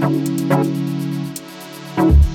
Thank you.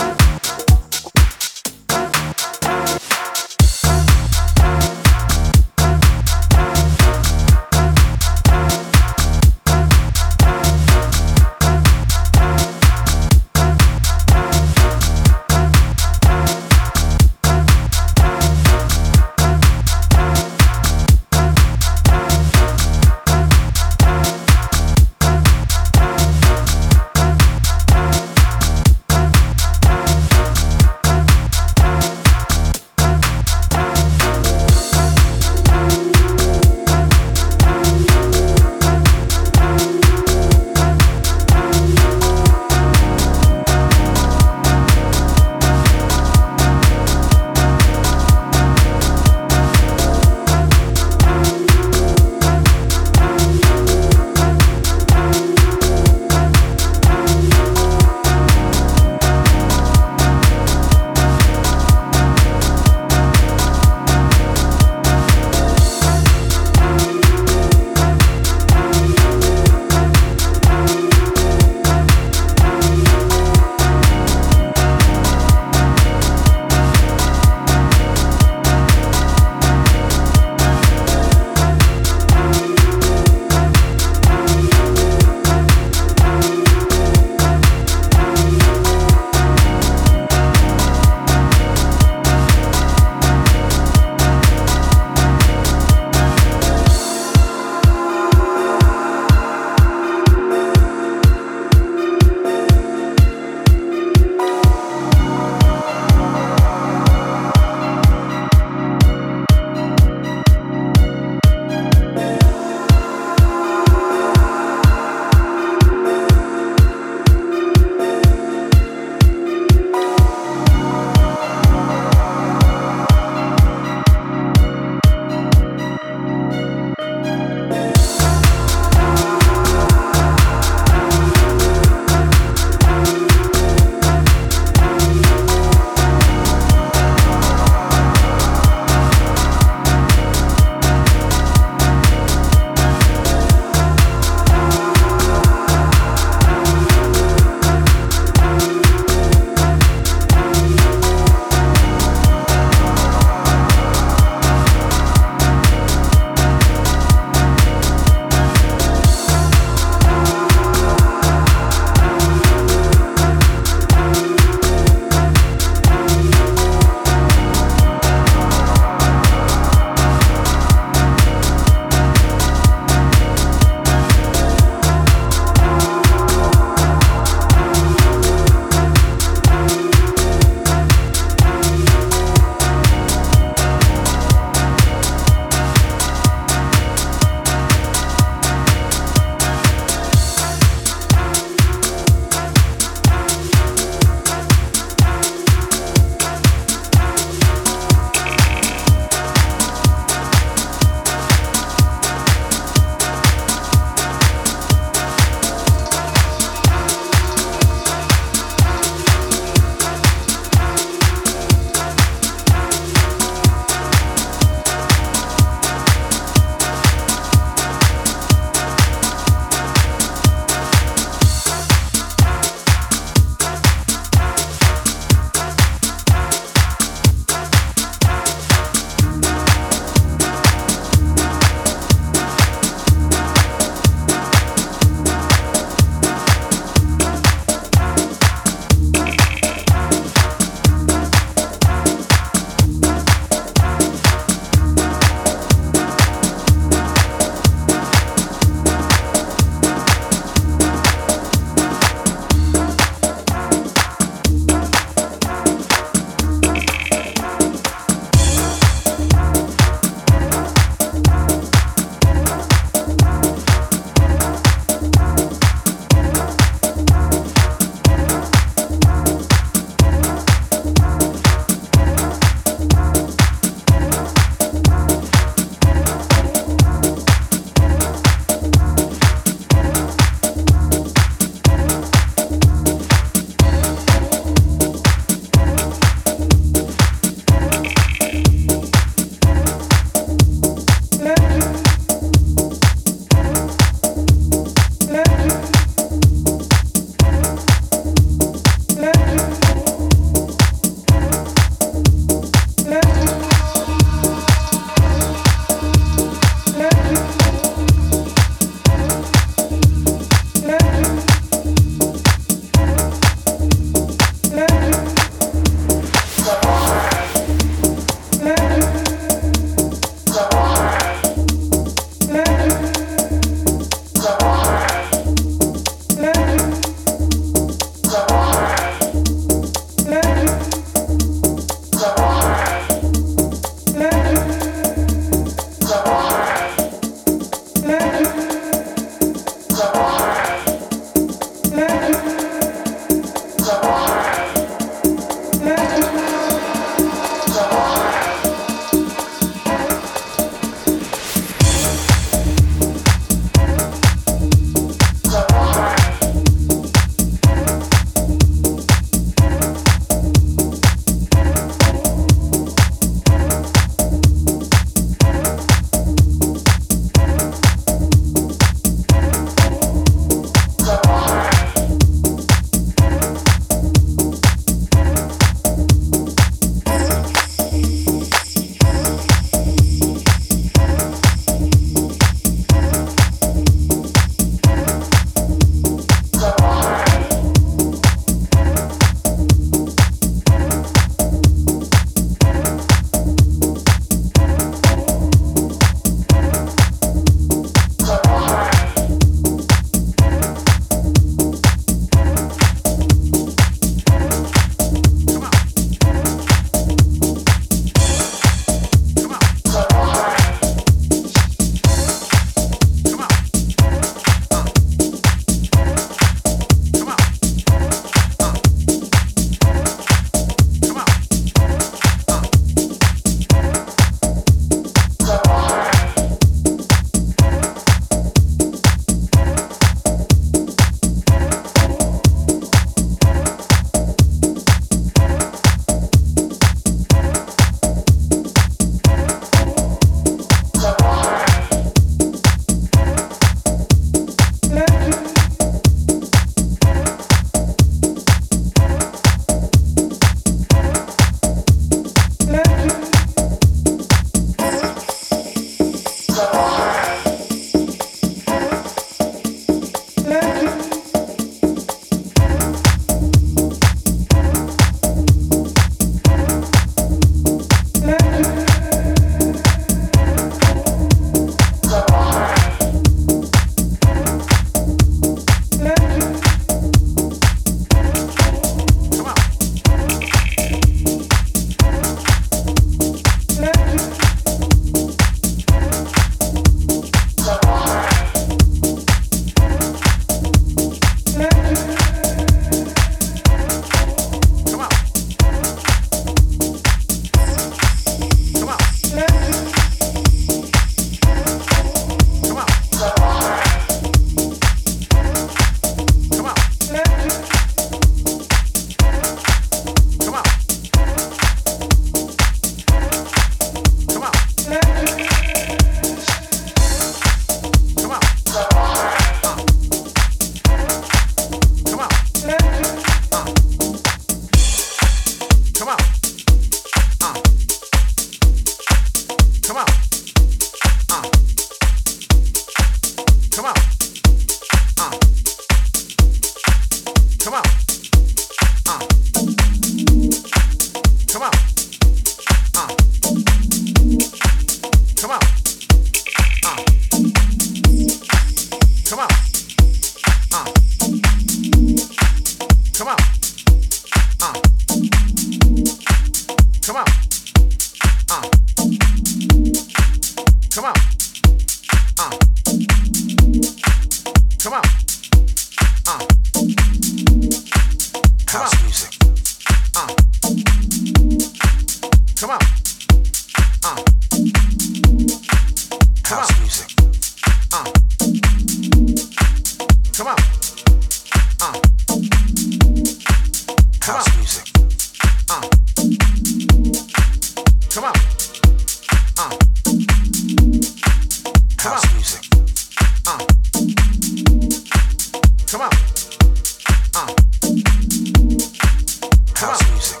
House Come music.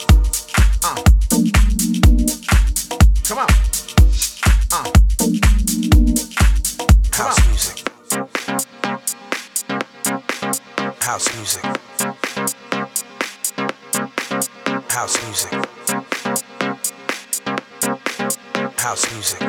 Uh. Come on. Uh. House music. House music. House music. House music.